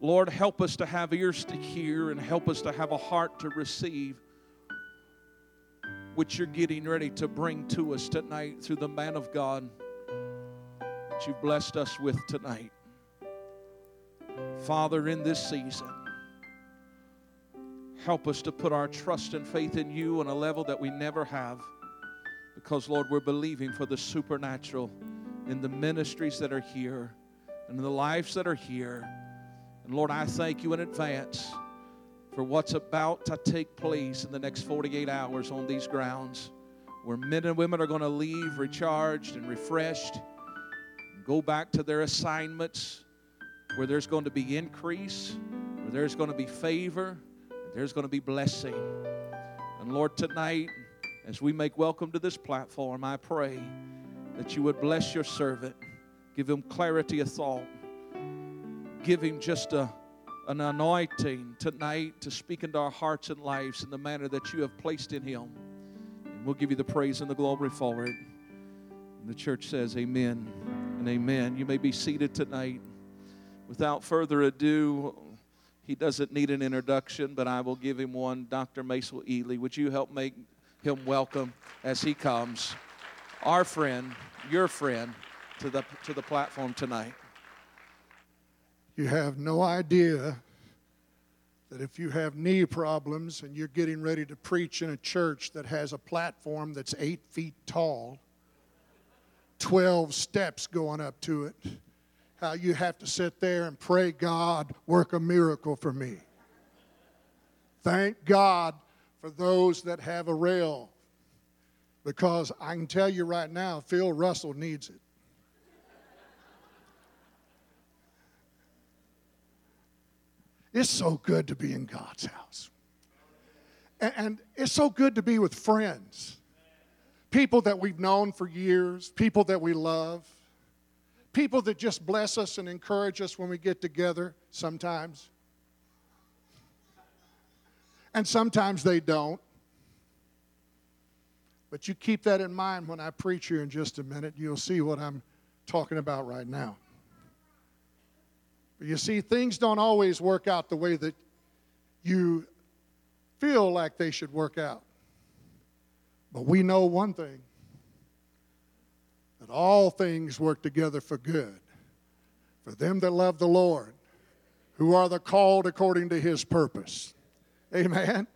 Lord, help us to have ears to hear and help us to have a heart to receive what you're getting ready to bring to us tonight through the man of God that you've blessed us with tonight. Father, in this season, help us to put our trust and faith in you on a level that we never have. Because, Lord, we're believing for the supernatural in the ministries that are here and in the lives that are here. And Lord, I thank you in advance for what's about to take place in the next 48 hours on these grounds, where men and women are going to leave recharged and refreshed, and go back to their assignments, where there's going to be increase, where there's going to be favor, there's going to be blessing. And Lord, tonight, as we make welcome to this platform, I pray that you would bless your servant, give him clarity of thought give him just a, an anointing tonight to speak into our hearts and lives in the manner that you have placed in him. And we'll give you the praise and the glory for it. And the church says, Amen and amen. You may be seated tonight. Without further ado, he doesn't need an introduction, but I will give him one. Dr. Masel Ely, would you help make him welcome as he comes? Our friend, your friend, to the, to the platform tonight. You have no idea that if you have knee problems and you're getting ready to preach in a church that has a platform that's eight feet tall, 12 steps going up to it, how you have to sit there and pray, God, work a miracle for me. Thank God for those that have a rail because I can tell you right now, Phil Russell needs it. It's so good to be in God's house. And, it's so good to be with friends, people that we've known for years, people that we love, people that just bless us and encourage us when we get together sometimes. And sometimes they don't. But you keep that in mind when I preach here in just a minute. You'll see what I'm talking about right now. But you see, things don't always work out the way that you feel like they should work out. But we know one thing that all things work together for good for them that love the Lord, who are the called according to his purpose. Amen.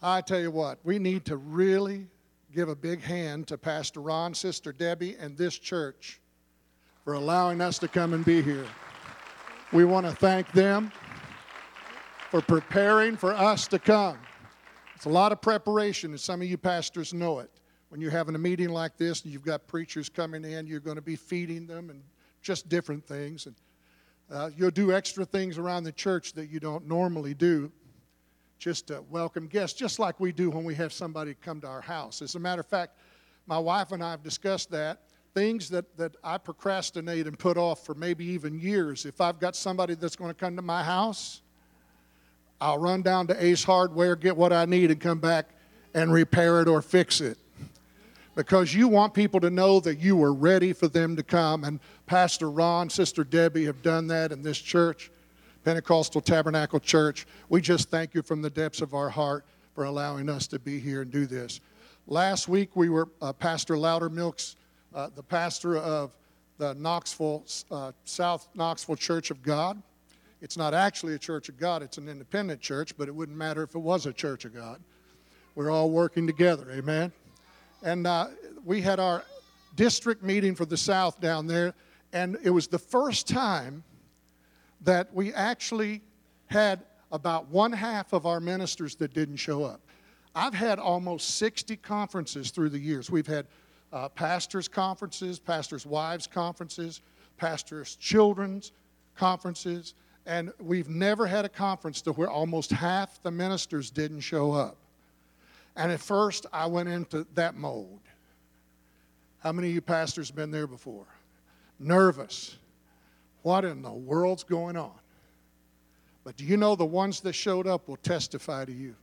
I tell you what, we need to really give a big hand to Pastor Ron, Sister Debbie, and this church for allowing us to come and be here. We want to thank them for preparing for us to come. It's a lot of preparation, and some of you pastors know it. When you're having a meeting like this and you've got preachers coming in, you're going to be feeding them and just different things. And uh, you'll do extra things around the church that you don't normally do just to welcome guests, just like we do when we have somebody come to our house. As a matter of fact, my wife and I have discussed that things that, that I procrastinate and put off for maybe even years. If I've got somebody that's going to come to my house, I'll run down to Ace Hardware, get what I need, and come back and repair it or fix it. Because you want people to know that you are ready for them to come. And Pastor Ron, Sister Debbie have done that in this church, Pentecostal Tabernacle Church. We just thank you from the depths of our heart for allowing us to be here and do this. Last week, we were, uh, Pastor Loudermilk's uh, the pastor of the Knoxville, uh, South Knoxville Church of God. It's not actually a church of God, it's an independent church, but it wouldn't matter if it was a church of God. We're all working together, amen? And uh, we had our district meeting for the South down there, and it was the first time that we actually had about one half of our ministers that didn't show up. I've had almost 60 conferences through the years. We've had uh, pastors' conferences, pastors' wives' conferences, pastors' children's conferences, and we've never had a conference to where almost half the ministers didn't show up. And at first, I went into that mode. How many of you pastors been there before? Nervous. What in the world's going on? But do you know the ones that showed up will testify to you?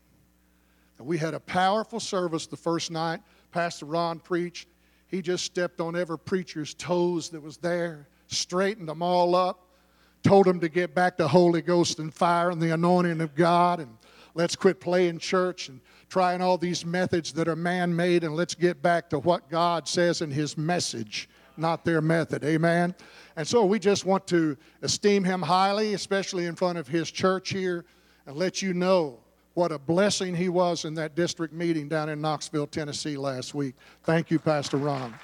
we had a powerful service the first night. Pastor Ron preached. He just stepped on every preacher's toes that was there, straightened them all up, told them to get back to Holy Ghost and fire and the anointing of God, and let's quit playing church and trying all these methods that are man made, and let's get back to what God says in His message, not their method. Amen. And so we just want to esteem him highly, especially in front of his church here, and let you know what a blessing he was in that district meeting down in Knoxville, Tennessee last week. Thank you, Pastor Ron.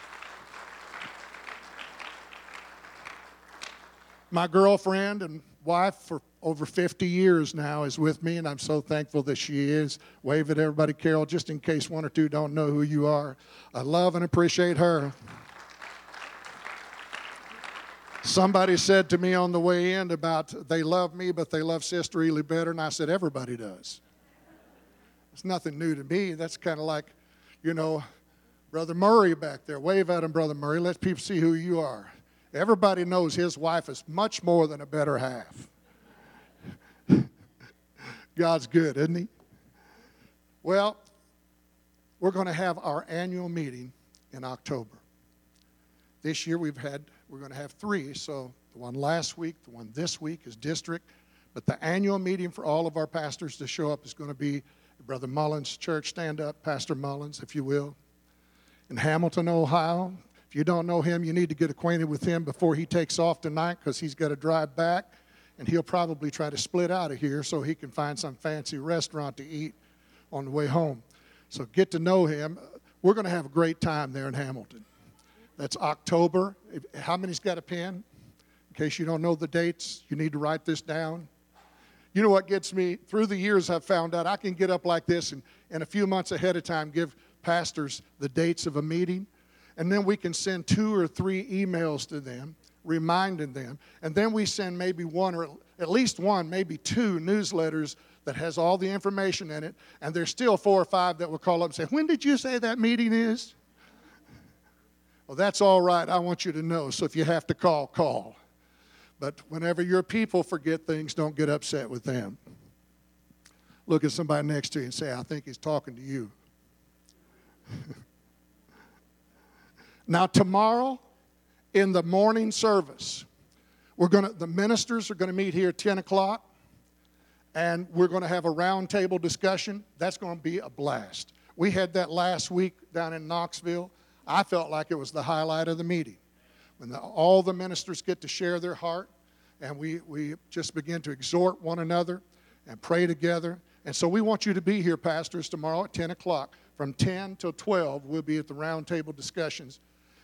My girlfriend and wife for over 50 years now is with me, and I'm so thankful that she is. Wave at everybody, Carol, just in case one or two don't know who you are. I love and appreciate her. Somebody said to me on the way in about they love me, but they love Sister Ely better, and I said, everybody does. It's nothing new to me. That's kind of like, you know, Brother Murray back there. Wave at him, Brother Murray. Let people see who you are. Everybody knows his wife is much more than a better half. God's good, isn't he? Well, we're going to have our annual meeting in October. This year we've had, we're going to have three. So the one last week, the one this week is district. But the annual meeting for all of our pastors to show up is going to be Brother Mullins Church. Stand up, Pastor Mullins, if you will. In Hamilton, Ohio. If you don't know him, you need to get acquainted with him before he takes off tonight because he's got to drive back and he'll probably try to split out of here so he can find some fancy restaurant to eat on the way home. So get to know him. We're going to have a great time there in Hamilton. That's October. How many's got a pen? In case you don't know the dates, you need to write this down. You know what gets me? Through the years, I've found out I can get up like this and, and a few months ahead of time give pastors the dates of a meeting. And then we can send two or three emails to them reminding them. And then we send maybe one or at least one maybe two newsletters that has all the information in it. And there's still four or five that will call up and say when did you say that meeting is? Well that's all right. I want you to know. So if you have to call call but whenever your people forget things don't get upset with them look at somebody next to you and say i think he's talking to you Now, tomorrow in the morning service, we're to, the ministers are going to meet here at 10 o'clock, and we're going to have a roundtable discussion. That's going to be a blast. We had that last week down in Knoxville. I felt like it was the highlight of the meeting. When the, all the ministers get to share their heart, and we, we just begin to exhort one another and pray together. And so we want you to be here, pastors, tomorrow at 10 o'clock. From 10 till 12, we'll be at the roundtable discussions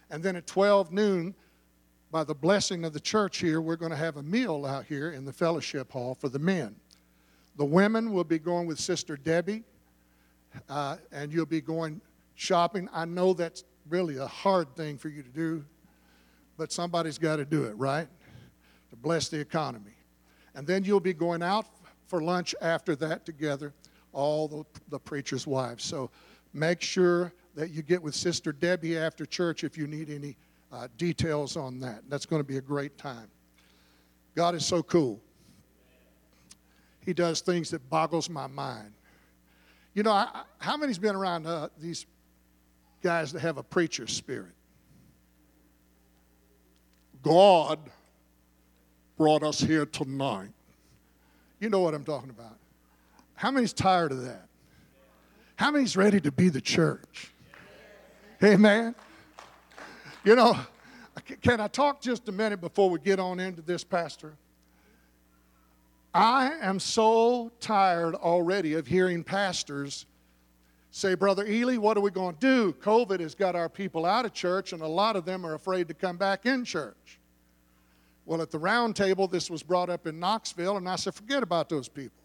and then at 12 noon, by the blessing of the church here, we're going to have a meal out here in the fellowship hall for the men. The women will be going with Sister Debbie, uh, and you'll be going shopping. I know that's really a hard thing for you to do, but somebody's got to do it, right? To bless the economy. And then you'll be going out for lunch after that together, all the, the preacher's wives. So make sure that you get with Sister Debbie after church if you need any uh, details on that. That's going to be a great time. God is so cool. He does things that boggles my mind. You know, I, how many's been around uh, these guys that have a preacher's spirit? God brought us here tonight. You know what I'm talking about. How many's tired of that? How many's ready to be the church? Amen. You know, can I talk just a minute before we get on into this, Pastor? I am so tired already of hearing pastors say, Brother Ely, what are we going to do? COVID has got our people out of church, and a lot of them are afraid to come back in church. Well, at the round table, this was brought up in Knoxville, and I said, forget about those people.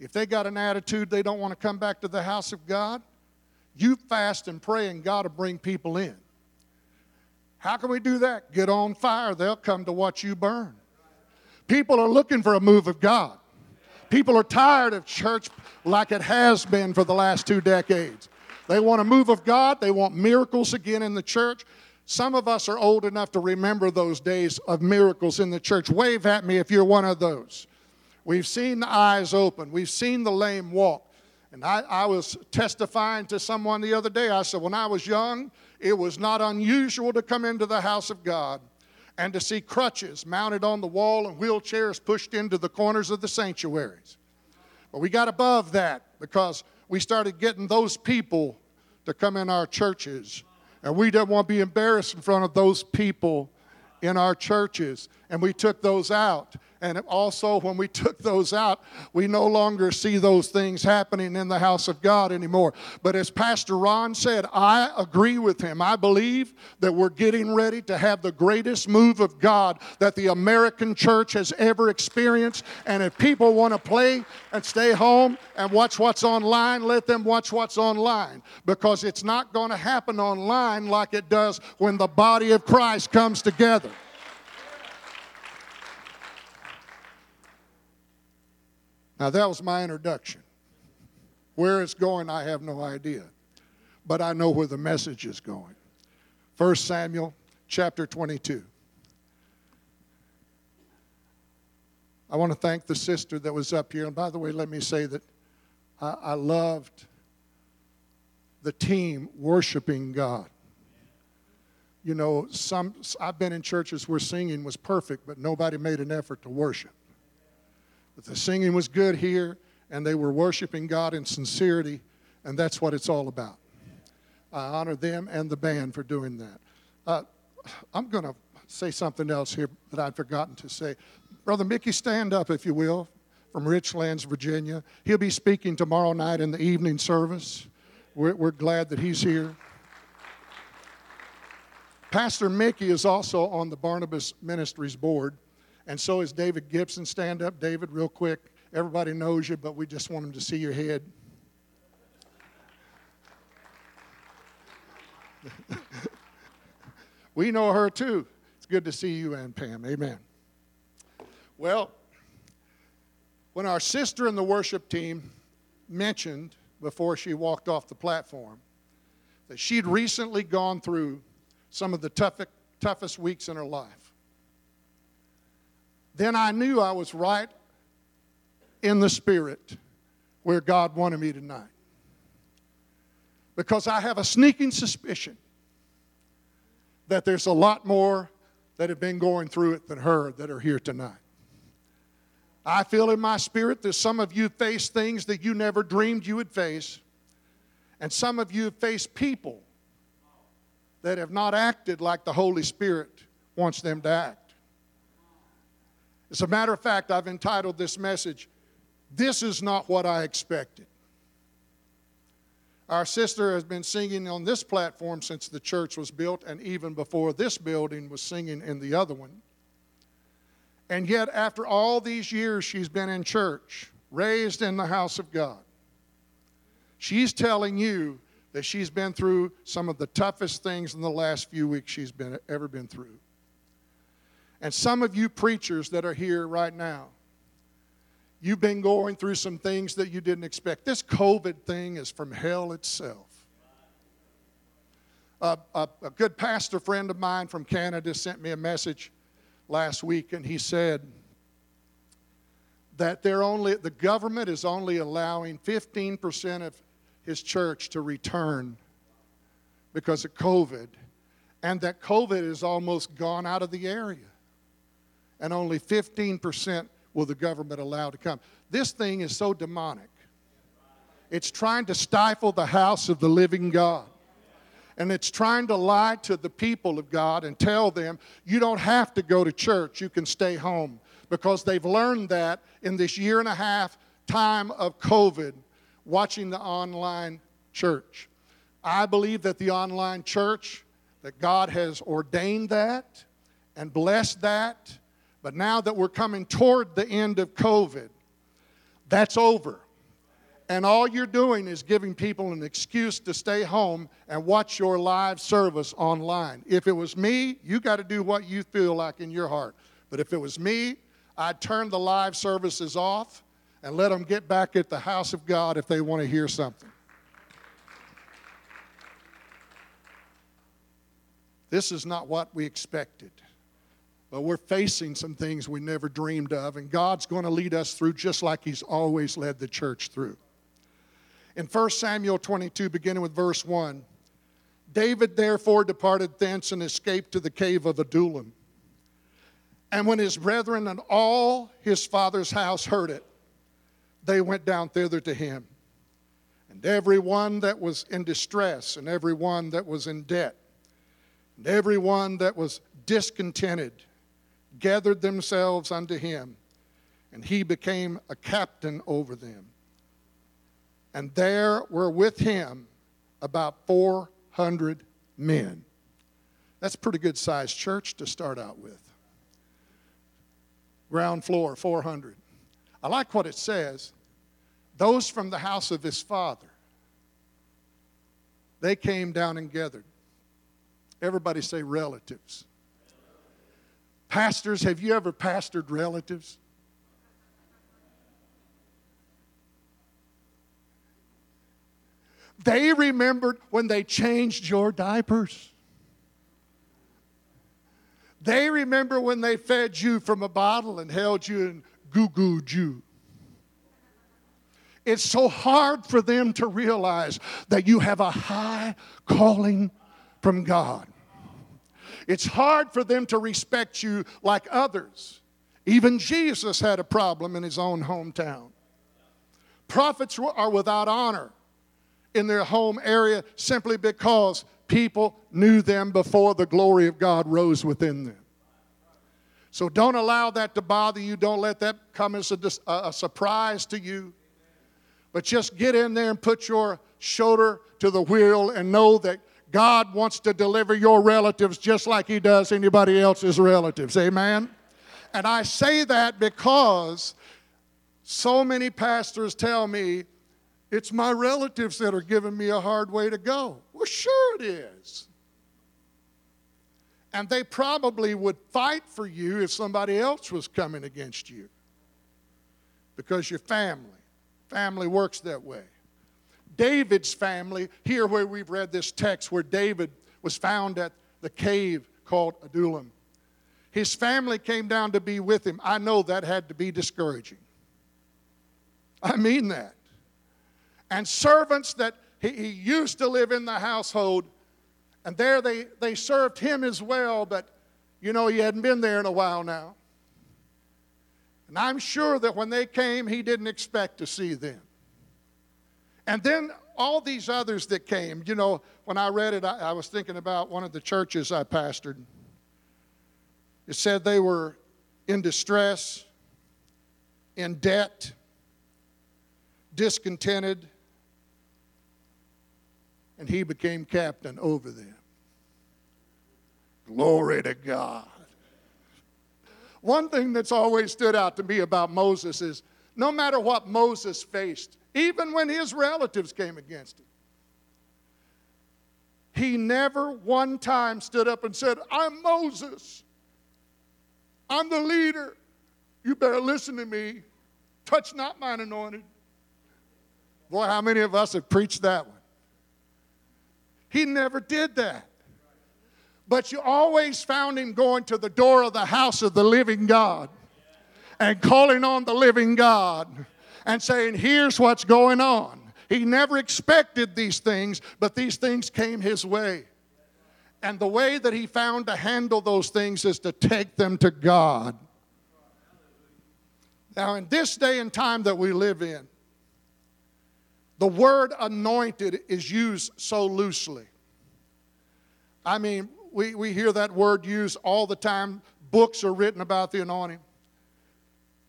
If they got an attitude they don't want to come back to the house of God, you fast and pray, and God will bring people in. How can we do that? Get on fire. They'll come to watch you burn. People are looking for a move of God. People are tired of church like it has been for the last two decades. They want a move of God. They want miracles again in the church. Some of us are old enough to remember those days of miracles in the church. Wave at me if you're one of those. We've seen the eyes open, we've seen the lame walk. And I, I was testifying to someone the other day. I said, when I was young, it was not unusual to come into the house of God and to see crutches mounted on the wall and wheelchairs pushed into the corners of the sanctuaries. But we got above that because we started getting those people to come in our churches. And we don't want to be embarrassed in front of those people in our churches. And we took those out. And also, when we took those out, we no longer see those things happening in the house of God anymore. But as Pastor Ron said, I agree with him. I believe that we're getting ready to have the greatest move of God that the American church has ever experienced. And if people want to play and stay home and watch what's online, let them watch what's online because it's not going to happen online like it does when the body of Christ comes together. Now, that was my introduction. Where it's going, I have no idea. But I know where the message is going. 1 Samuel chapter 22. I want to thank the sister that was up here. And by the way, let me say that I, I loved the team worshiping God. You know, some I've been in churches where singing was perfect, but nobody made an effort to worship. The singing was good here, and they were worshiping God in sincerity, and that's what it's all about. I honor them and the band for doing that. Uh, I'm going to say something else here that I'd forgotten to say. Brother Mickey, stand up, if you will, from Richlands, Virginia. He'll be speaking tomorrow night in the evening service. We're, we're glad that he's here. Pastor Mickey is also on the Barnabas Ministries board. And so is David Gibson. Stand up, David, real quick. Everybody knows you, but we just want them to see your head. we know her too. It's good to see you, and Pam. Amen. Well, when our sister in the worship team mentioned before she walked off the platform that she'd recently gone through some of the toughest, toughest weeks in her life then I knew I was right in the spirit where God wanted me tonight. Because I have a sneaking suspicion that there's a lot more that have been going through it than her that are here tonight. I feel in my spirit that some of you face things that you never dreamed you would face, and some of you face people that have not acted like the Holy Spirit wants them to act. As a matter of fact, I've entitled this message, This is Not What I Expected. Our sister has been singing on this platform since the church was built, and even before this building was singing in the other one. And yet, after all these years she's been in church, raised in the house of God, she's telling you that she's been through some of the toughest things in the last few weeks she's been, ever been through. And some of you preachers that are here right now, you've been going through some things that you didn't expect. This COVID thing is from hell itself. A, a good pastor friend of mine from Canada sent me a message last week, and he said that they're only, the government is only allowing 15% of his church to return because of COVID, and that COVID is almost gone out of the area and only 15% will the government allow to come. This thing is so demonic. It's trying to stifle the house of the living God. And it's trying to lie to the people of God and tell them, you don't have to go to church, you can stay home. Because they've learned that in this year and a half time of COVID, watching the online church. I believe that the online church, that God has ordained that and blessed that but now that we're coming toward the end of COVID, that's over. And all you're doing is giving people an excuse to stay home and watch your live service online. If it was me, you got to do what you feel like in your heart. But if it was me, I'd turn the live services off and let them get back at the house of God if they want to hear something. This is not what we expected. But we're facing some things we never dreamed of, and God's going to lead us through just like He's always led the church through. In 1 Samuel 22, beginning with verse 1, David therefore departed thence and escaped to the cave of Adullam. And when his brethren and all his father's house heard it, they went down thither to him. And every one that was in distress, and every one that was in debt, and every one that was discontented, gathered themselves unto him, and he became a captain over them. And there were with him about 400 men. That's a pretty good sized church to start out with. Ground floor, 400. I like what it says. Those from the house of his father, they came down and gathered. Everybody say relatives. Pastors, have you ever pastored relatives? They remembered when they changed your diapers. They remember when they fed you from a bottle and held you and goo gooed you. It's so hard for them to realize that you have a high calling from God. It's hard for them to respect you like others. Even Jesus had a problem in his own hometown. Prophets are without honor in their home area simply because people knew them before the glory of God rose within them. So don't allow that to bother you. Don't let that come as a, a, surprise to you. But just get in there and put your shoulder to the wheel and know that God wants to deliver your relatives just like He does anybody else's relatives. Amen? And I say that because so many pastors tell me it's my relatives that are giving me a hard way to go. Well, sure it is. And they probably would fight for you if somebody else was coming against you because your family. Family works that way. David's family, here where we've read this text where David was found at the cave called Adullam. His family came down to be with him. I know that had to be discouraging. I mean that and servants that he, he used to live in the household. And there they, they served him as well, but you know, he hadn't been there in a while now. And I'm sure that when they came, he didn't expect to see them. And then all these others that came, you know, when I read it, I, I was thinking about one of the churches I pastored. It said they were in distress, in debt, discontented, and he became captain over them. Glory to God. One thing that's always stood out to me about Moses is no matter what Moses faced, even when his relatives came against him, he never one time stood up and said, I'm Moses. I'm the leader. You better listen to me. Touch not mine anointed. Boy, how many of us have preached that one? He never did that. But you always found him going to the door of the house of the living God and calling on the living God and saying, Here's what's going on. He never expected these things, but these things came his way. And the way that he found to handle those things is to take them to God. Now, in this day and time that we live in, the word anointed is used so loosely. I mean, we, we hear that word used all the time. Books are written about the anointing.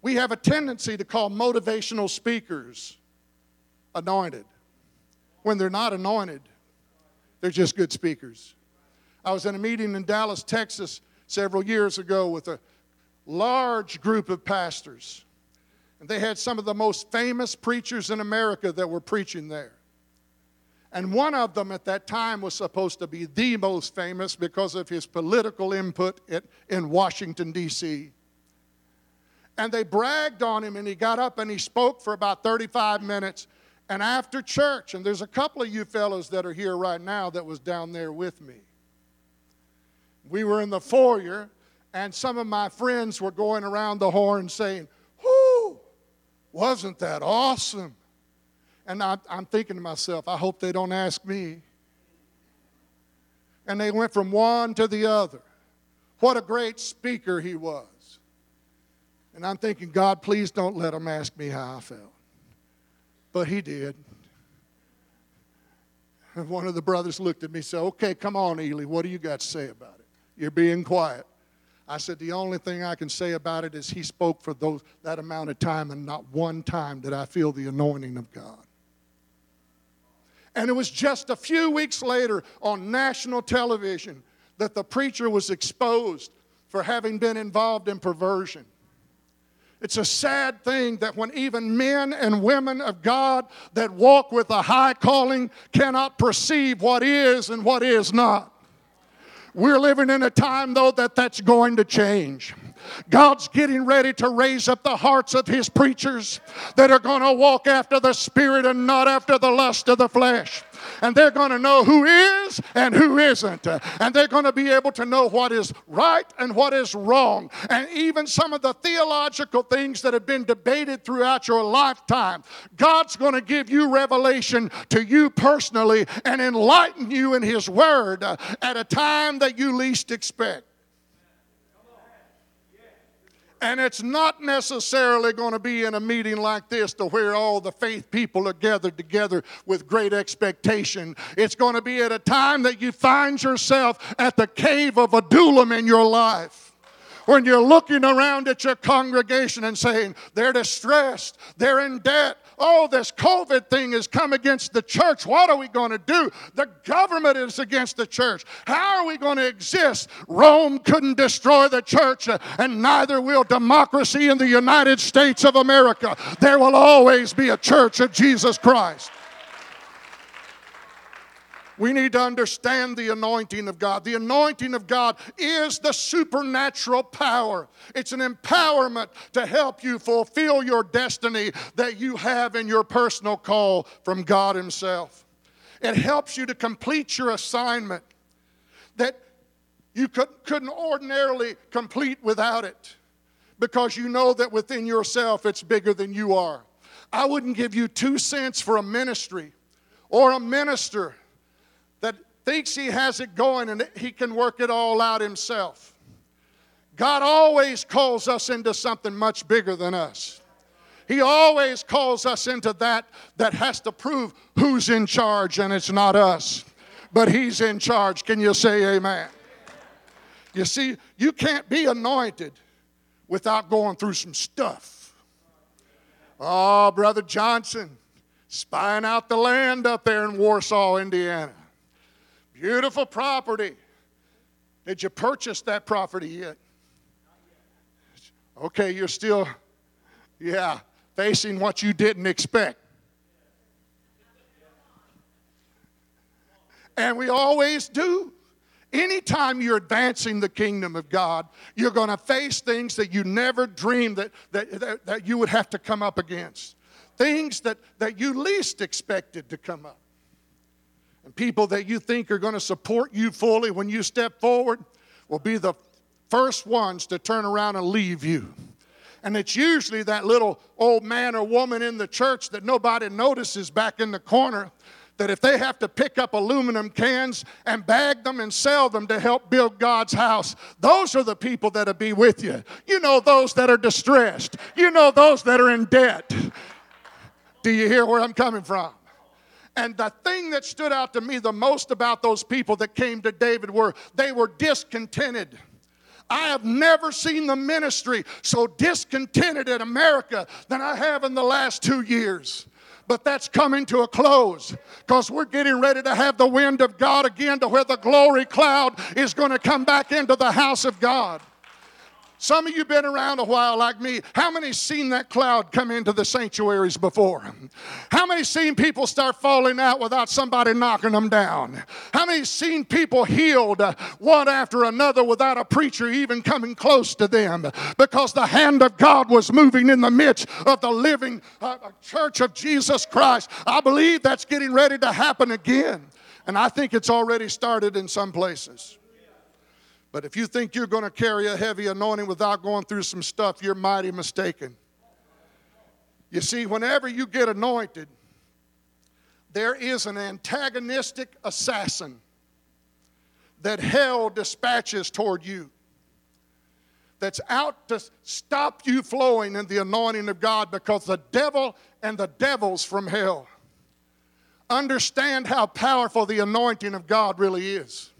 We have a tendency to call motivational speakers anointed when they're not anointed, they're just good speakers. I was in a meeting in Dallas, Texas several years ago with a large group of pastors. And they had some of the most famous preachers in America that were preaching there. And one of them at that time was supposed to be the most famous because of his political input in Washington, D.C. And they bragged on him, and he got up and he spoke for about 35 minutes. And after church, and there's a couple of you fellows that are here right now that was down there with me. We were in the foyer, and some of my friends were going around the horn saying, whoo wasn't that awesome? And I, am thinking to myself, I hope they don't ask me. And they went from one to the other. What a great speaker he was. And I'm thinking, God, please don't let them ask me how I felt. But he did. And one of the brothers looked at me and said, Okay, come on, Ely, what do you got to say about it? You're being quiet. I said, The only thing I can say about it is he spoke for those, that amount of time, and not one time did I feel the anointing of God. And it was just a few weeks later on national television that the preacher was exposed for having been involved in perversion. It's a sad thing that when even men and women of God that walk with a high calling cannot perceive what is and what is not. We're living in a time, though, that that's going to change. God's getting ready to raise up the hearts of His preachers that are going to walk after the Spirit and not after the lust of the flesh and they're going to know who is and who isn't. And they're going to be able to know what is right and what is wrong. And even some of the theological things that have been debated throughout your lifetime, God's going to give you revelation to you personally and enlighten you in His Word at a time that you least expect. And it's not necessarily going to be in a meeting like this to where all the faith people are gathered together with great expectation. It's going to be at a time that you find yourself at the cave of Adullam in your life when you're looking around at your congregation and saying, they're distressed, they're in debt, oh, this COVID thing has come against the church. What are we going to do? The government is against the church. How are we going to exist? Rome couldn't destroy the church, uh, and neither will democracy in the United States of America. There will always be a church of Jesus Christ. We need to understand the anointing of God. The anointing of God is the supernatural power, it's an empowerment to help you fulfill your destiny that you have in your personal call from God Himself. It helps you to complete your assignment that you could, couldn't ordinarily complete without it because you know that within yourself it's bigger than you are. I wouldn't give you two cents for a ministry or a minister thinks he has it going and he can work it all out himself. God always calls us into something much bigger than us. He always calls us into that that has to prove who's in charge, and it's not us, but He's in charge. Can you say amen? You see, you can't be anointed without going through some stuff. Oh, Brother Johnson, spying out the land up there in Warsaw, Indiana. Beautiful property. Did you purchase that property yet? Okay, you're still, yeah, facing what you didn't expect. And we always do. Anytime you're advancing the kingdom of God, you're going to face things that you never dreamed that, that, that, that, you would have to come up against. Things that, that you least expected to come up and people that you think are going to support you fully when you step forward will be the first ones to turn around and leave you. And it's usually that little old man or woman in the church that nobody notices back in the corner that if they have to pick up aluminum cans and bag them and sell them to help build God's house, those are the people that'll be with you. You know those that are distressed. You know those that are in debt. Do you hear where I'm coming from? And the thing that stood out to me the most about those people that came to David were they were discontented. I have never seen the ministry so discontented in America than I have in the last two years. But that's coming to a close because we're getting ready to have the wind of God again to where the glory cloud is going to come back into the house of God. Some of you been around a while like me. How many seen that cloud come into the sanctuaries before? How many seen people start falling out without somebody knocking them down? How many seen people healed uh, one after another without a preacher even coming close to them? Because the hand of God was moving in the midst of the living uh, church of Jesus Christ. I believe that's getting ready to happen again. And I think it's already started in some places. But if you think you're going to carry a heavy anointing without going through some stuff, you're mighty mistaken. You see, whenever you get anointed, there is an antagonistic assassin that hell dispatches toward you. that's out to stop you flowing in the anointing of God because the devil and the devils from hell understand how powerful the anointing of God really is.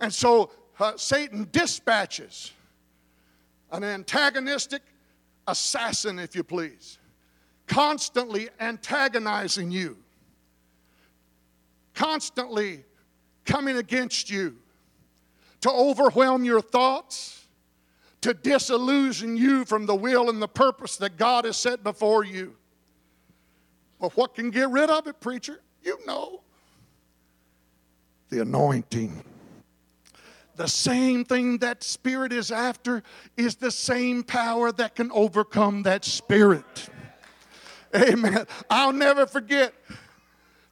And so uh, Satan dispatches an antagonistic assassin, if you please, constantly antagonizing you, constantly coming against you to overwhelm your thoughts, to disillusion you from the will and the purpose that God has set before you. But what can get rid of it, preacher? You know. The anointing. The same thing that spirit is after is the same power that can overcome that spirit. Amen. I'll never forget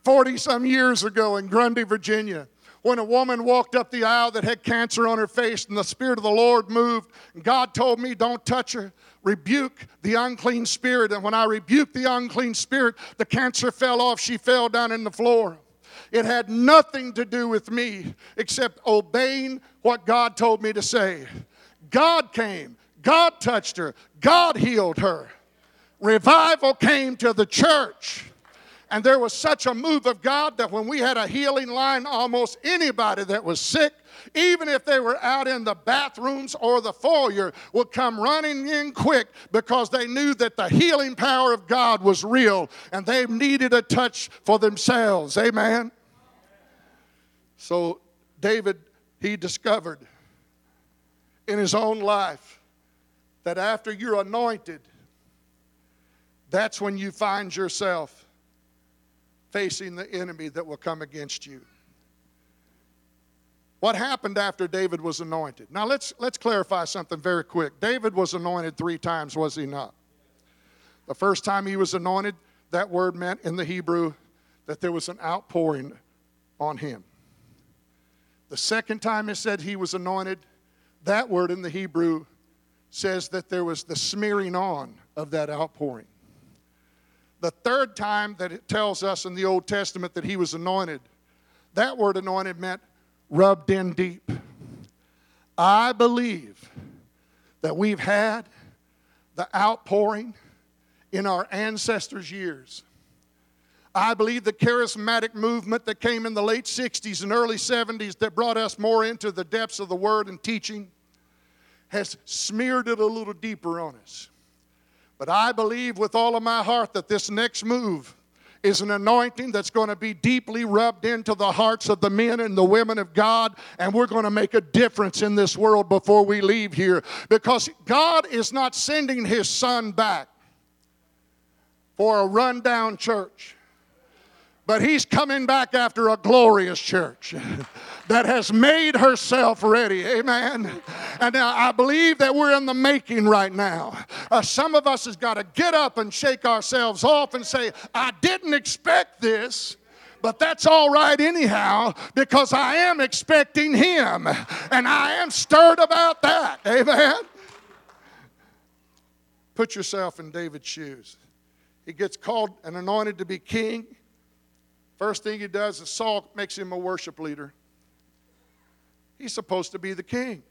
40 some years ago in Grundy, Virginia when a woman walked up the aisle that had cancer on her face and the Spirit of the Lord moved. God told me, Don't touch her. Rebuke the unclean spirit. And when I rebuked the unclean spirit, the cancer fell off. She fell down in the floor. It had nothing to do with me except obeying what God told me to say. God came, God touched her, God healed her. Revival came to the church. And there was such a move of God that when we had a healing line, almost anybody that was sick, even if they were out in the bathrooms or the foyer, would come running in quick because they knew that the healing power of God was real and they needed a touch for themselves. Amen. So David, he discovered in his own life that after you're anointed, that's when you find yourself facing the enemy that will come against you. What happened after David was anointed? Now let's let's clarify something very quick. David was anointed 3 times, was he not? The first time he was anointed, that word meant in the Hebrew that there was an outpouring on him. The second time it said he was anointed, that word in the Hebrew says that there was the smearing on of that outpouring. The third time that it tells us in the Old Testament that he was anointed, that word anointed meant rubbed in deep. I believe that we've had the outpouring in our ancestors' years. I believe the charismatic movement that came in the late 60s and early 70s that brought us more into the depths of the Word and teaching has smeared it a little deeper on us. But I believe with all of my heart that this next move is an anointing that's going to be deeply rubbed into the hearts of the men and the women of God, and we're going to make a difference in this world before we leave here. Because God is not sending His Son back for a rundown church, but He's coming back after a glorious church. that has made herself ready. Amen. And now I believe that we're in the making right now. Uh, some of us has got to get up and shake ourselves off and say, I didn't expect this but that's all right anyhow because I am expecting him and I am stirred about that. Amen. Put yourself in David's shoes. He gets called and anointed to be king. First thing he does is Saul makes him a worship leader. He's supposed to be the king,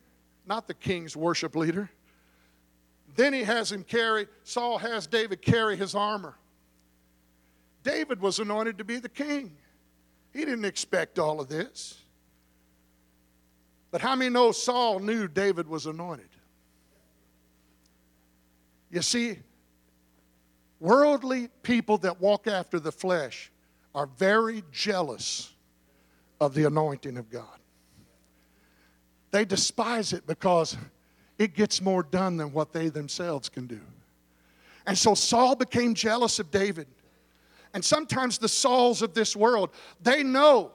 not the king's worship leader. Then he has him carry, Saul has David carry his armor. David was anointed to be the king. He didn't expect all of this. But how many know Saul knew David was anointed? You see, worldly people that walk after the flesh are very jealous of the anointing of God. They despise it because it gets more done than what they themselves can do. And so Saul became jealous of David. And sometimes the Sauls of this world, they know.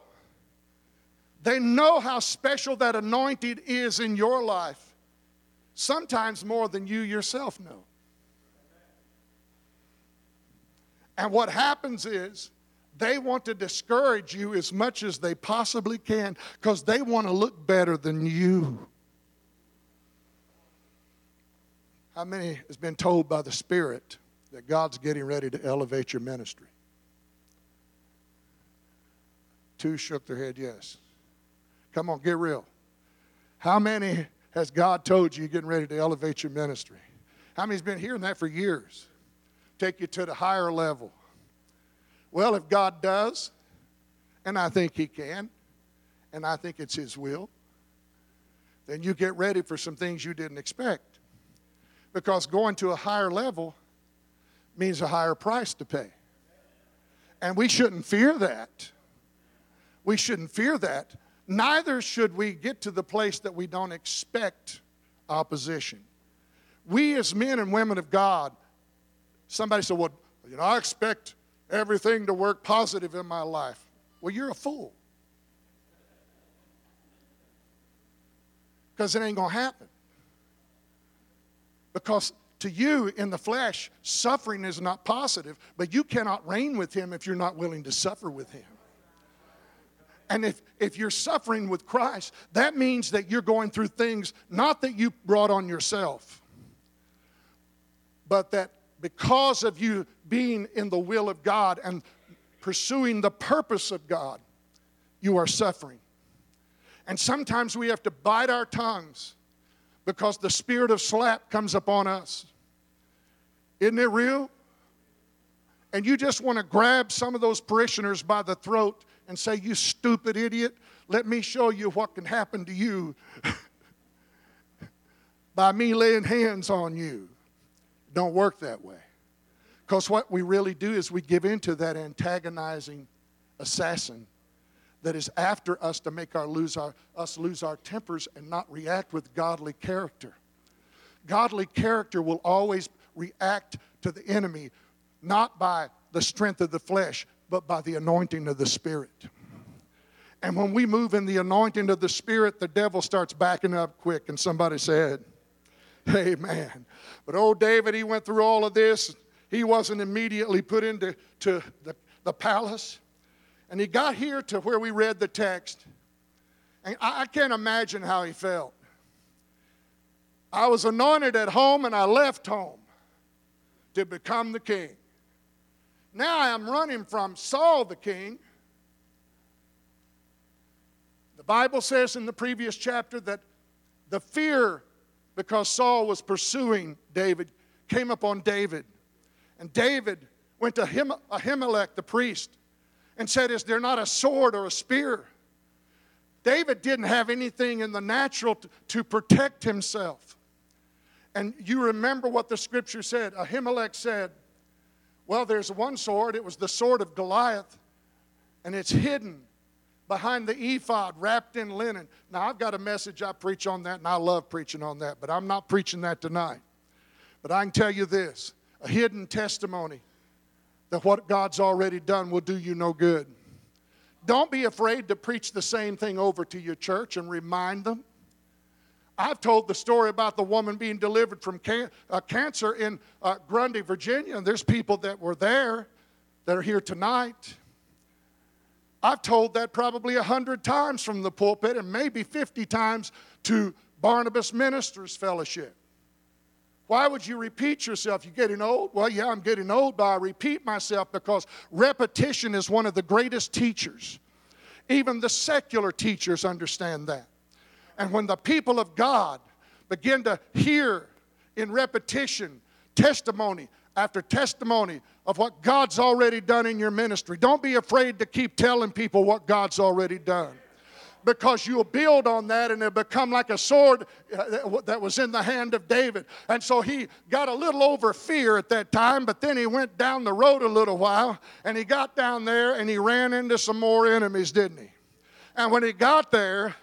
They know how special that anointing is in your life, sometimes more than you yourself know. And what happens is they want to discourage you as much as they possibly can because they want to look better than you. How many has been told by the Spirit that God's getting ready to elevate your ministry? Two shook their head, yes. Come on, get real. How many Has God told you you're getting ready to elevate your ministry? How many's been hearing that for years? Take you to the higher level. Well, if God does, and I think He can, and I think it's His will, then you get ready for some things you didn't expect. Because going to a higher level means a higher price to pay. And we shouldn't fear that. We shouldn't fear that. Neither should we get to the place that we don't expect opposition. We, as men and women of God, somebody said, Well, you know, I expect everything to work positive in my life. Well, you're a fool. Because it ain't going to happen. Because to you in the flesh, suffering is not positive, but you cannot reign with him if you're not willing to suffer with him. And if, if you're suffering with Christ, that means that you're going through things not that you brought on yourself, but that because of you being in the will of God and pursuing the purpose of God, you are suffering. And sometimes we have to bite our tongues because the spirit of slap comes upon us. Isn't it real? And you just want to grab some of those parishioners by the throat and say, You stupid idiot, let me show you what can happen to you by me laying hands on you. Don't work that way. Because what we really do is we give in to that antagonizing assassin that is after us to make our lose our, us lose our tempers and not react with godly character. Godly character will always react to the enemy not by the strength of the flesh, but by the anointing of the Spirit. And when we move in the anointing of the Spirit, the devil starts backing up quick. And somebody said, Amen. But old David, he went through all of this. He wasn't immediately put into to the, the palace. And he got here to where we read the text. And I, I can't imagine how he felt. I was anointed at home and I left home to become the king. Now I am running from Saul the king. The Bible says in the previous chapter that the fear, because Saul was pursuing David, came upon David. And David went to Ahimelech, the priest, and said, Is there not a sword or a spear? David didn't have anything in the natural to, to protect himself. And you remember what the scripture said. Ahimelech said, Well, there's one sword. It was the sword of Goliath, and it's hidden behind the ephod, wrapped in linen. Now, I've got a message I preach on that, and I love preaching on that, but I'm not preaching that tonight. But I can tell you this a hidden testimony that what God's already done will do you no good. Don't be afraid to preach the same thing over to your church and remind them. I've told the story about the woman being delivered from can- uh, cancer in uh, Grundy, Virginia, and there's people that were there that are here tonight. I've told that probably a hundred times from the pulpit and maybe 50 times to Barnabas Ministers Fellowship. Why would you repeat yourself? You're getting old? Well, yeah, I'm getting old, but I repeat myself because repetition is one of the greatest teachers. Even the secular teachers understand that. And when the people of God begin to hear in repetition testimony after testimony of what God's already done in your ministry, don't be afraid to keep telling people what God's already done because you'll build on that and it'll become like a sword uh, that was in the hand of David. And so he got a little over fear at that time, but then he went down the road a little while and he got down there and he ran into some more enemies, didn't he? And when he got there,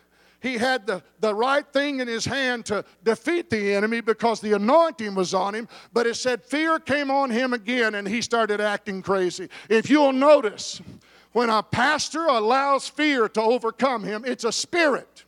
he had the, the right thing in his hand to defeat the enemy because the anointing was on him. But it said fear came on him again and he started acting crazy. If you'll notice, when a pastor allows fear to overcome him, it's a spirit.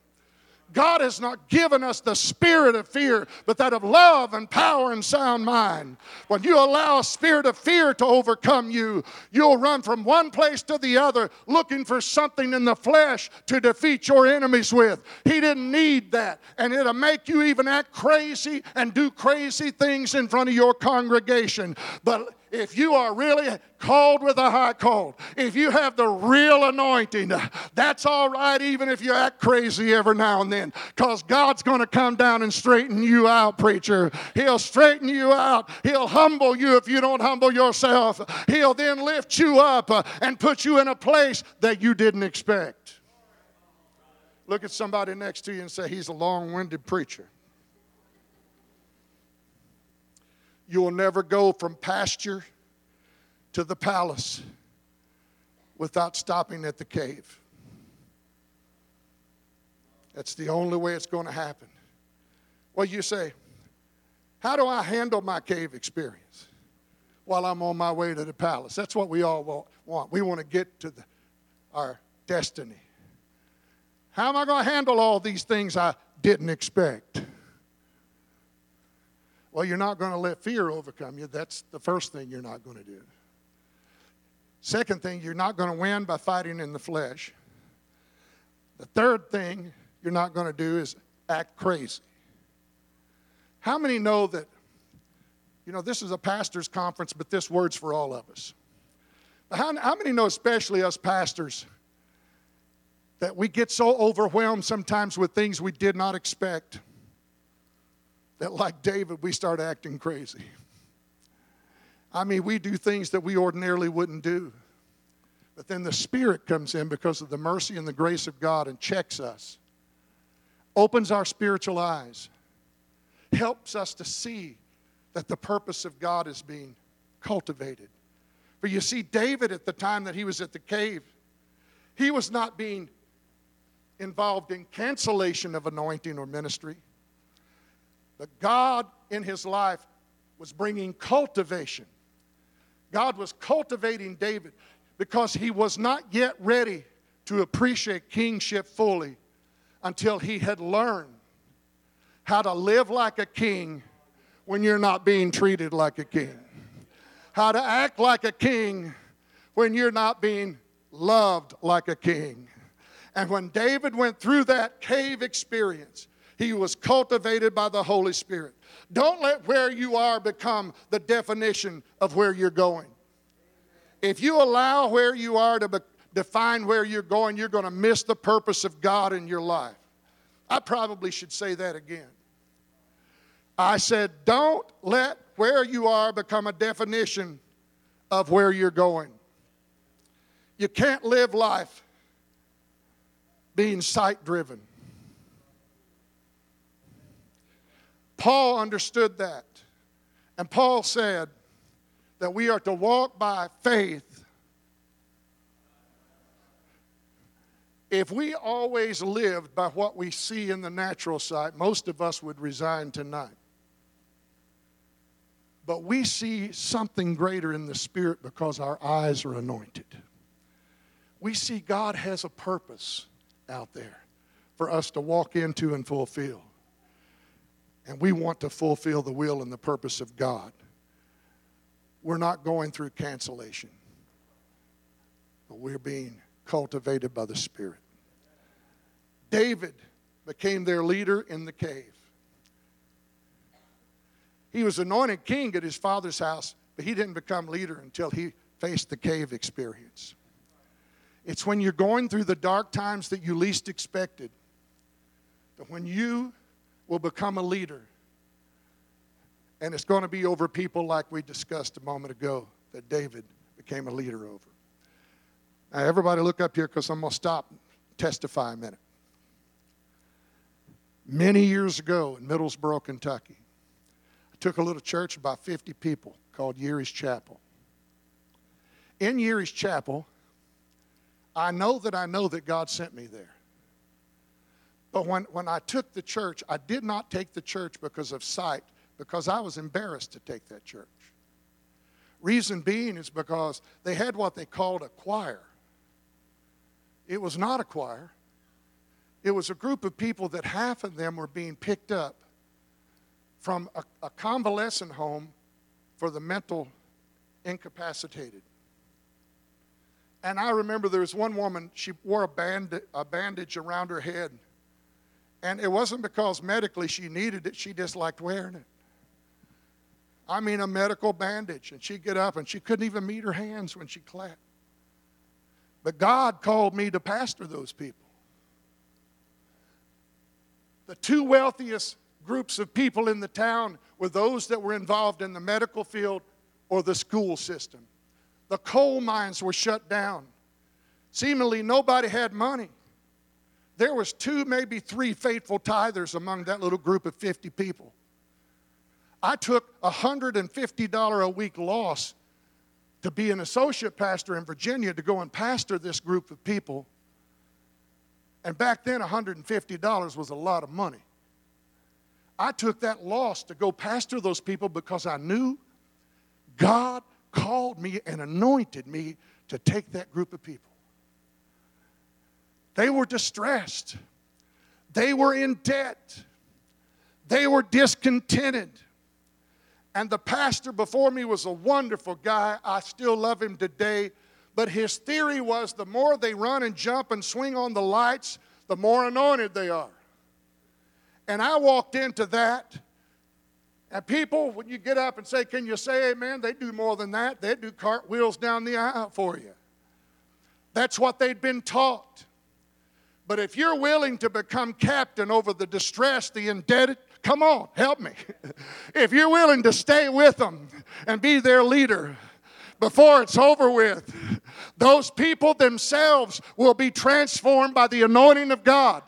God has not given us the spirit of fear, but that of love and power and sound mind. When you allow a spirit of fear to overcome you, you'll run from one place to the other looking for something in the flesh to defeat your enemies with. He didn't need that. And it'll make you even act crazy and do crazy things in front of your congregation. But if you are really called with a high call, if you have the real anointing, that's all right, even if you act crazy every now and then, because God's going to come down and straighten you out, preacher. He'll straighten you out. He'll humble you if you don't humble yourself. He'll then lift you up uh, and put you in a place that you didn't expect. Look at somebody next to you and say, He's a long winded preacher. You will never go from pasture to the palace without stopping at the cave. That's the only way it's going to happen. Well, you say, How do I handle my cave experience while I'm on my way to the palace? That's what we all want. We want to get to the, our destiny. How am I going to handle all these things I didn't expect? Well, you're not going to let fear overcome you. That's the first thing you're not going to do. Second thing, you're not going to win by fighting in the flesh. The third thing you're not going to do is act crazy. How many know that, you know, this is a pastor's conference, but this word's for all of us? How, how many know, especially us pastors, that we get so overwhelmed sometimes with things we did not expect? That, like David, we start acting crazy. I mean, we do things that we ordinarily wouldn't do. But then the Spirit comes in because of the mercy and the grace of God and checks us, opens our spiritual eyes, helps us to see that the purpose of God is being cultivated. For you see, David, at the time that he was at the cave, he was not being involved in cancellation of anointing or ministry. But God in his life was bringing cultivation. God was cultivating David because he was not yet ready to appreciate kingship fully until he had learned how to live like a king when you're not being treated like a king, how to act like a king when you're not being loved like a king. And when David went through that cave experience, he was cultivated by the Holy Spirit. Don't let where you are become the definition of where you're going. If you allow where you are to be, define where you're going, you're going to miss the purpose of God in your life. I probably should say that again. I said, don't let where you are become a definition of where you're going. You can't live life being sight driven. Paul understood that. And Paul said that we are to walk by faith. If we always lived by what we see in the natural sight, most of us would resign tonight. But we see something greater in the spirit because our eyes are anointed. We see God has a purpose out there for us to walk into and fulfill and we want to fulfill the will and the purpose of God. We're not going through cancellation, but we're being cultivated by the Spirit. David became their leader in the cave. He was anointed king at his father's house, but he didn't become leader until he faced the cave experience. It's when you're going through the dark times that you least expected that when you will become a leader. And it's going to be over people like we discussed a moment ago that David became a leader over. Now, everybody look up here because I'm going to stop and testify a minute. Many years ago in Middlesboro, Kentucky, I took a little church about 50 people called Yeary's Chapel. In Yeary's Chapel, I know that I know that God sent me there. But when, when I took the church, I did not take the church because of sight, because I was embarrassed to take that church. Reason being is because they had what they called a choir. It was not a choir, it was a group of people that half of them were being picked up from a, a convalescent home for the mental incapacitated. And I remember there was one woman, she wore a, band, a bandage around her head and it wasn't because medically she needed it, she just liked wearing it. I mean, a medical bandage. And she'd get up and she couldn't even meet her hands when she clapped. But God called me to pastor those people. The two wealthiest groups of people in the town were those that were involved in the medical field or the school system. The coal mines were shut down. Seemingly nobody had money. There was two, maybe three faithful tithers among that little group of 50 people. I took a $150 a week loss to be an associate pastor in Virginia to go and pastor this group of people. And back then, $150 was a lot of money. I took that loss to go pastor those people because I knew God called me and anointed me to take that group of people. They were distressed, they were in debt, they were discontented. And the pastor before me was a wonderful guy. I still love him today. But his theory was the more they run and jump and swing on the lights, the more anointed they are. And I walked into that. And people, when you get up and say, Can you say amen? They do more than that. They do cartwheels down the aisle for you. That's what they'd been taught. But if you're willing to become captain over the distressed, the indebted, Come on, help me. if you're willing to stay with them and be their leader before it's over with, those people themselves will be transformed by the anointing of God.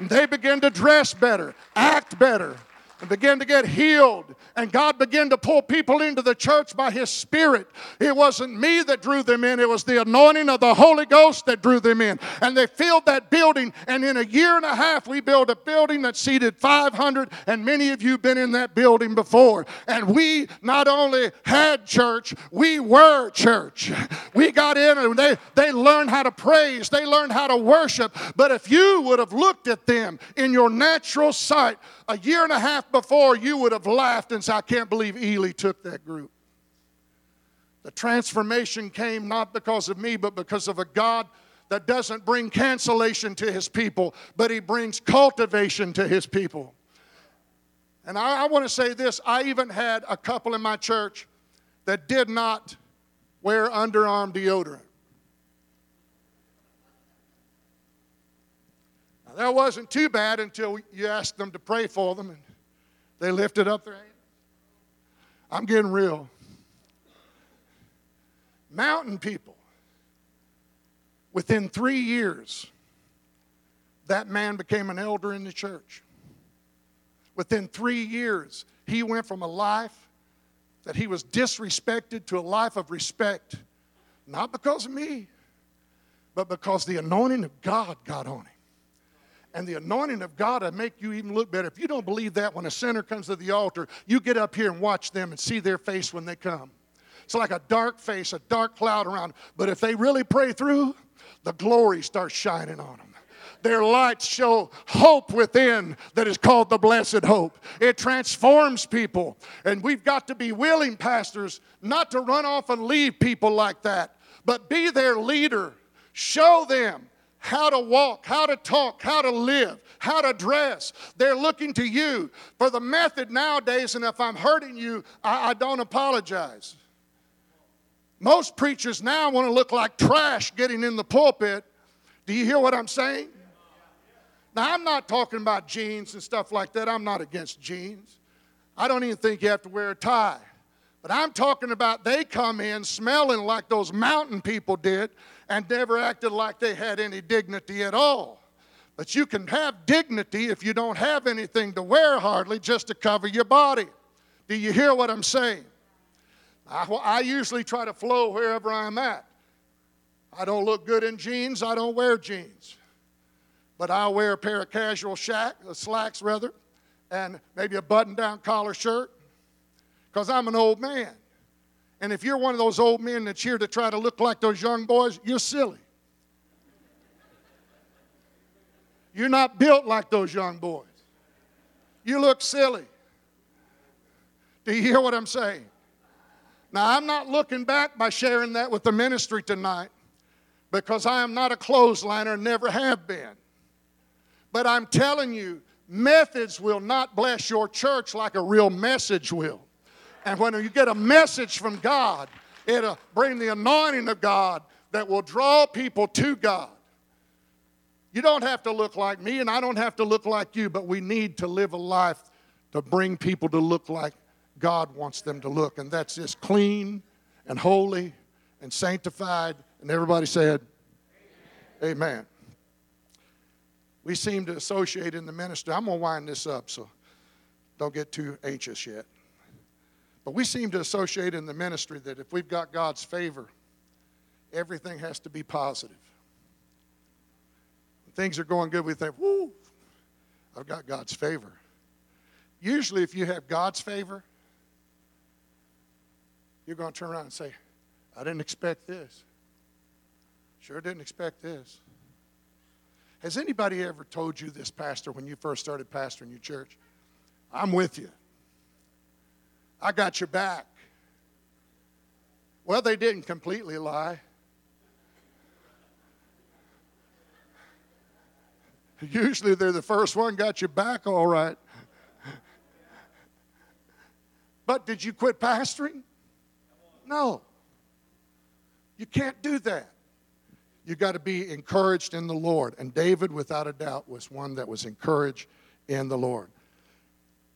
They begin to dress better, act better, and begin to get healed and God began to pull people into the church by His Spirit. It wasn't me that drew them in, it was the anointing of the Holy Ghost that drew them in. And they filled that building, and in a year and a half, we built a building that seated 500, and many of you have been in that building before. And we not only had church, we were church. We got in and they, they learned how to praise, they learned how to worship. But if you would have looked at them in your natural sight, a year and a half before, you would have laughed and said, I can't believe Ely took that group. The transformation came not because of me, but because of a God that doesn't bring cancellation to his people, but he brings cultivation to his people. And I, I want to say this I even had a couple in my church that did not wear underarm deodorant. Now, that wasn't too bad until you asked them to pray for them and they lifted up their hand. I'm getting real. Mountain people. Within three years, that man became an elder in the church. Within three years, he went from a life that he was disrespected to a life of respect, not because of me, but because the anointing of God got on him and the anointing of God will make you even look better. If you don't believe that, when a sinner comes to the altar, you get up here and watch them and see their face when they come. It's like a dark face, a dark cloud around. But if they really pray through, the glory starts shining on them. Their lights show hope within that is called the blessed hope. It transforms people. And we've got to be willing, pastors, not to run off and leave people like that, but be their leader. Show them how to walk, how to talk, how to live, how to dress. They're looking to you for the method nowadays, and if I'm hurting you, I, I don't apologize. Most preachers now want to look like trash getting in the pulpit. Do you hear what I'm saying? Now, I'm not talking about jeans and stuff like that. I'm not against jeans. I don't even think you have to wear a tie. But I'm talking about they come in smelling like those mountain people did and never acted like they had any dignity at all. But you can have dignity if you don't have anything to wear hardly just to cover your body. Do you hear what I'm saying? I, I usually try to flow wherever I'm at. I don't look good in jeans, I don't wear jeans. But I'll wear a pair of casual shack, uh, slacks rather, and maybe a button down collar shirt because I'm an old man. And if you're one of those old men that's here to try to look like those young boys, you're silly. You're not built like those young boys. You look silly. Do you hear what I'm saying? Now, I'm not looking back by sharing that with the ministry tonight because I am not a clothesliner, never have been. But I'm telling you, methods will not bless your church like a real message will. And when you get a message from God, it'll bring the anointing of God that will draw people to God. You don't have to look like me, and I don't have to look like you, but we need to live a life to bring people to look like God wants them to look. And that's just clean and holy and sanctified. And everybody said, Amen. Amen. We seem to associate in the ministry. I'm going to wind this up, so don't get too anxious yet. But we seem to associate in the ministry that if we've got God's favor, everything has to be positive. When things are going good, we think, whoo, I've got God's favor. Usually, if you have God's favor, you're going to turn around and say, I didn't expect this. Sure didn't expect this. Has anybody ever told you this, Pastor, when you first started pastoring your church? I'm with you. I got your back. Well, they didn't completely lie. Usually they're the first one, got your back all right. But did you quit pastoring? No. You can't do that. You got to be encouraged in the Lord. And David, without a doubt, was one that was encouraged in the Lord.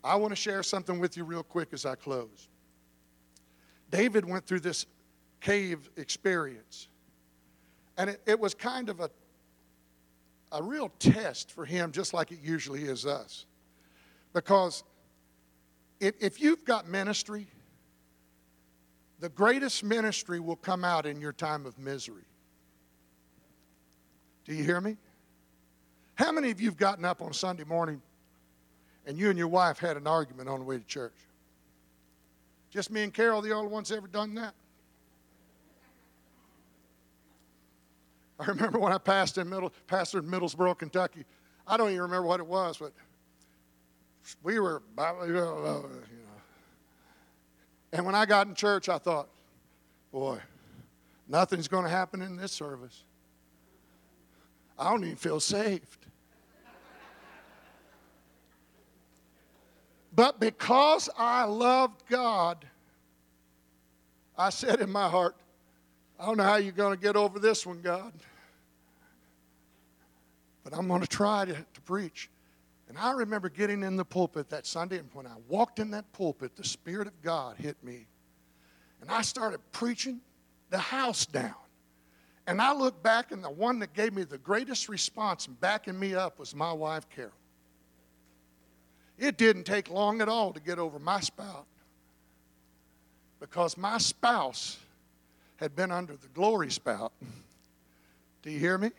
I want to share something with you real quick as I close. David went through this cave experience, and it, it was kind of a, a real test for him, just like it usually is us. Because if, if you've got ministry, the greatest ministry will come out in your time of misery. Do you hear me? How many of you have gotten up on Sunday morning and you and your wife had an argument on the way to church? Just me and Carol, the only ones ever done that? I remember when I passed in middle, pastored in Middlesboro, Kentucky. I don't even remember what it was, but we were, you know. And when I got in church, I thought, boy, nothing's going to happen in this service. I don't even feel saved. But because I loved God, I said in my heart, I don't know how you're going to get over this one, God. But I'm going to try to, preach. And I remember getting in the pulpit that Sunday, and when I walked in that pulpit, the Spirit of God hit me. And I started preaching the house down. And I look back, and the one that gave me the greatest response and backing me up was my wife, Carol. It didn't take long at all to get over my spout because my spouse had been under the glory spout. Do you hear me?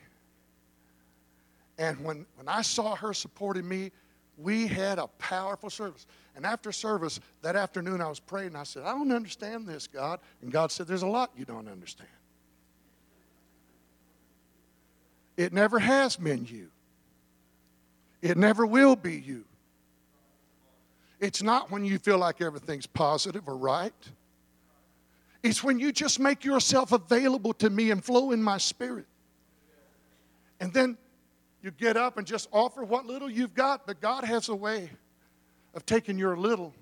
And when, when I saw her supporting me, we had a powerful service. And after service, that afternoon, I was praying. I said, I don't understand this, God. And God said, There's a lot you don't understand. It never has been you, it never will be you. It's not when you feel like everything's positive or right. It's when you just make yourself available to me and flow in my spirit. And then you get up and just offer what little you've got, but God has a way of taking your little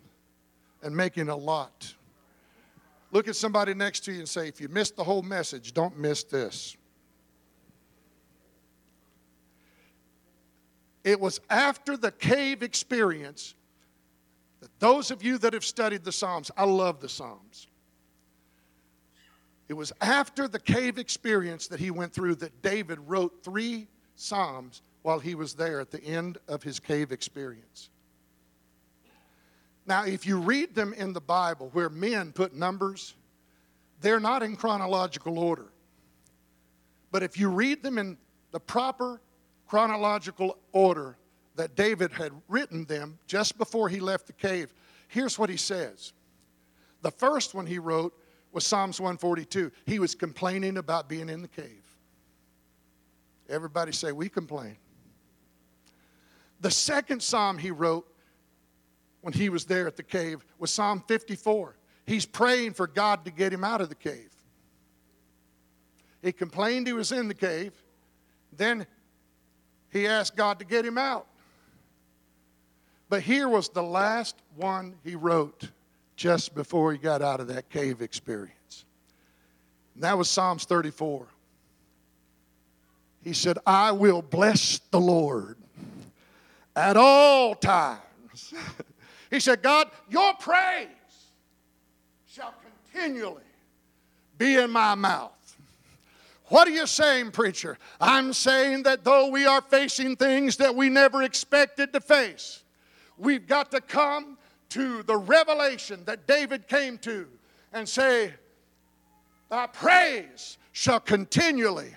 and making a lot. Look at somebody next to you and say, if you missed the whole message, don't miss this. It was after the cave experience that those of you that have studied the Psalms, I love the Psalms. It was after the cave experience that he went through that David wrote three Psalms while he was there at the end of his cave experience. Now, if you read them in the Bible where men put numbers, they're not in chronological order. But if you read them in the proper chronological order, that David had written them just before he left the cave. Here's what he says. The first one he wrote was Psalms 142. He was complaining about being in the cave. Everybody say, We complain. The second psalm he wrote when he was there at the cave was Psalm 54. He's praying for God to get him out of the cave. He complained he was in the cave. Then he asked God to get him out. But here was the last one he wrote just before he got out of that cave experience. And that was Psalms 34. He said, I will bless the Lord at all times. he said, God, your praise shall continually be in my mouth. What are you saying, preacher? I'm saying that though we are facing things that we never expected to face, we've got to come to the revelation that David came to and say, Thy praise shall continually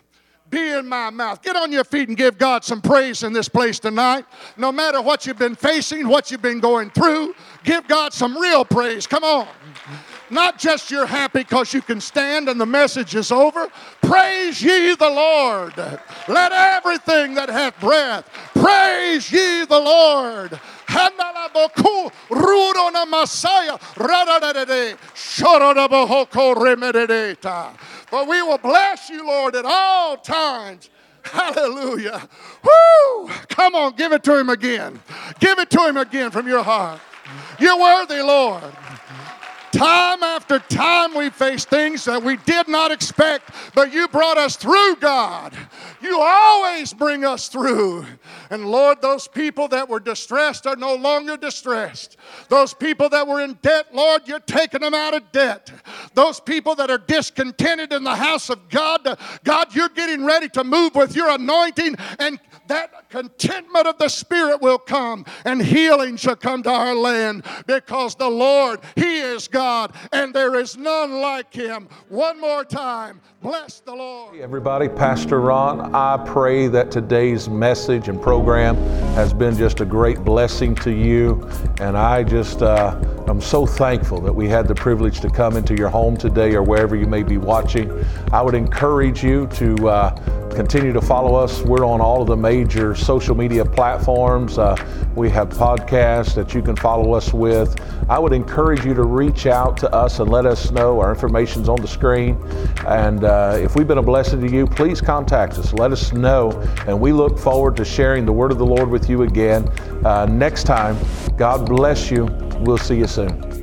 be in my mouth. Get on your feet and give God some praise in this place tonight. No matter what you've been facing, what you've been going through, give God some real praise. Come on. Not just you're happy because you can stand and the message is over. Praise ye the Lord. Let everything that hath breath praise ye the Lord. But we will bless you, Lord, at all times. Hallelujah. Woo! Come on, give it to him again. Give it to him again from your heart. You're worthy, Lord. Time after time we face things that we did not expect, but you brought us through, God. You always bring us through. And Lord, those people that were distressed are no longer distressed. Those people that were in debt, Lord, you're taking them out of debt. Those people that are discontented in the house of God, God, you're getting ready to move with your anointing and that contentment of the Spirit will come and healing shall come to our land because the Lord, He is God and there is none like Him. One more time, bless the Lord. Hey everybody, Pastor Ron, I pray that today's message and program has been just a great blessing to you. And I just, uh, I'm so thankful that we had the privilege to come into your home today or wherever you may be watching. I would encourage you to uh, continue to follow us. We're on all of the major social media platforms. Uh, we have podcasts that you can follow us with. I would encourage you to reach out to us and let us know. Our information's on the screen. And uh, if we've been a blessing to you, please contact us. Let us know. And we look forward to sharing the word of the Lord with you again uh, next time. God bless you. We'll see you soon.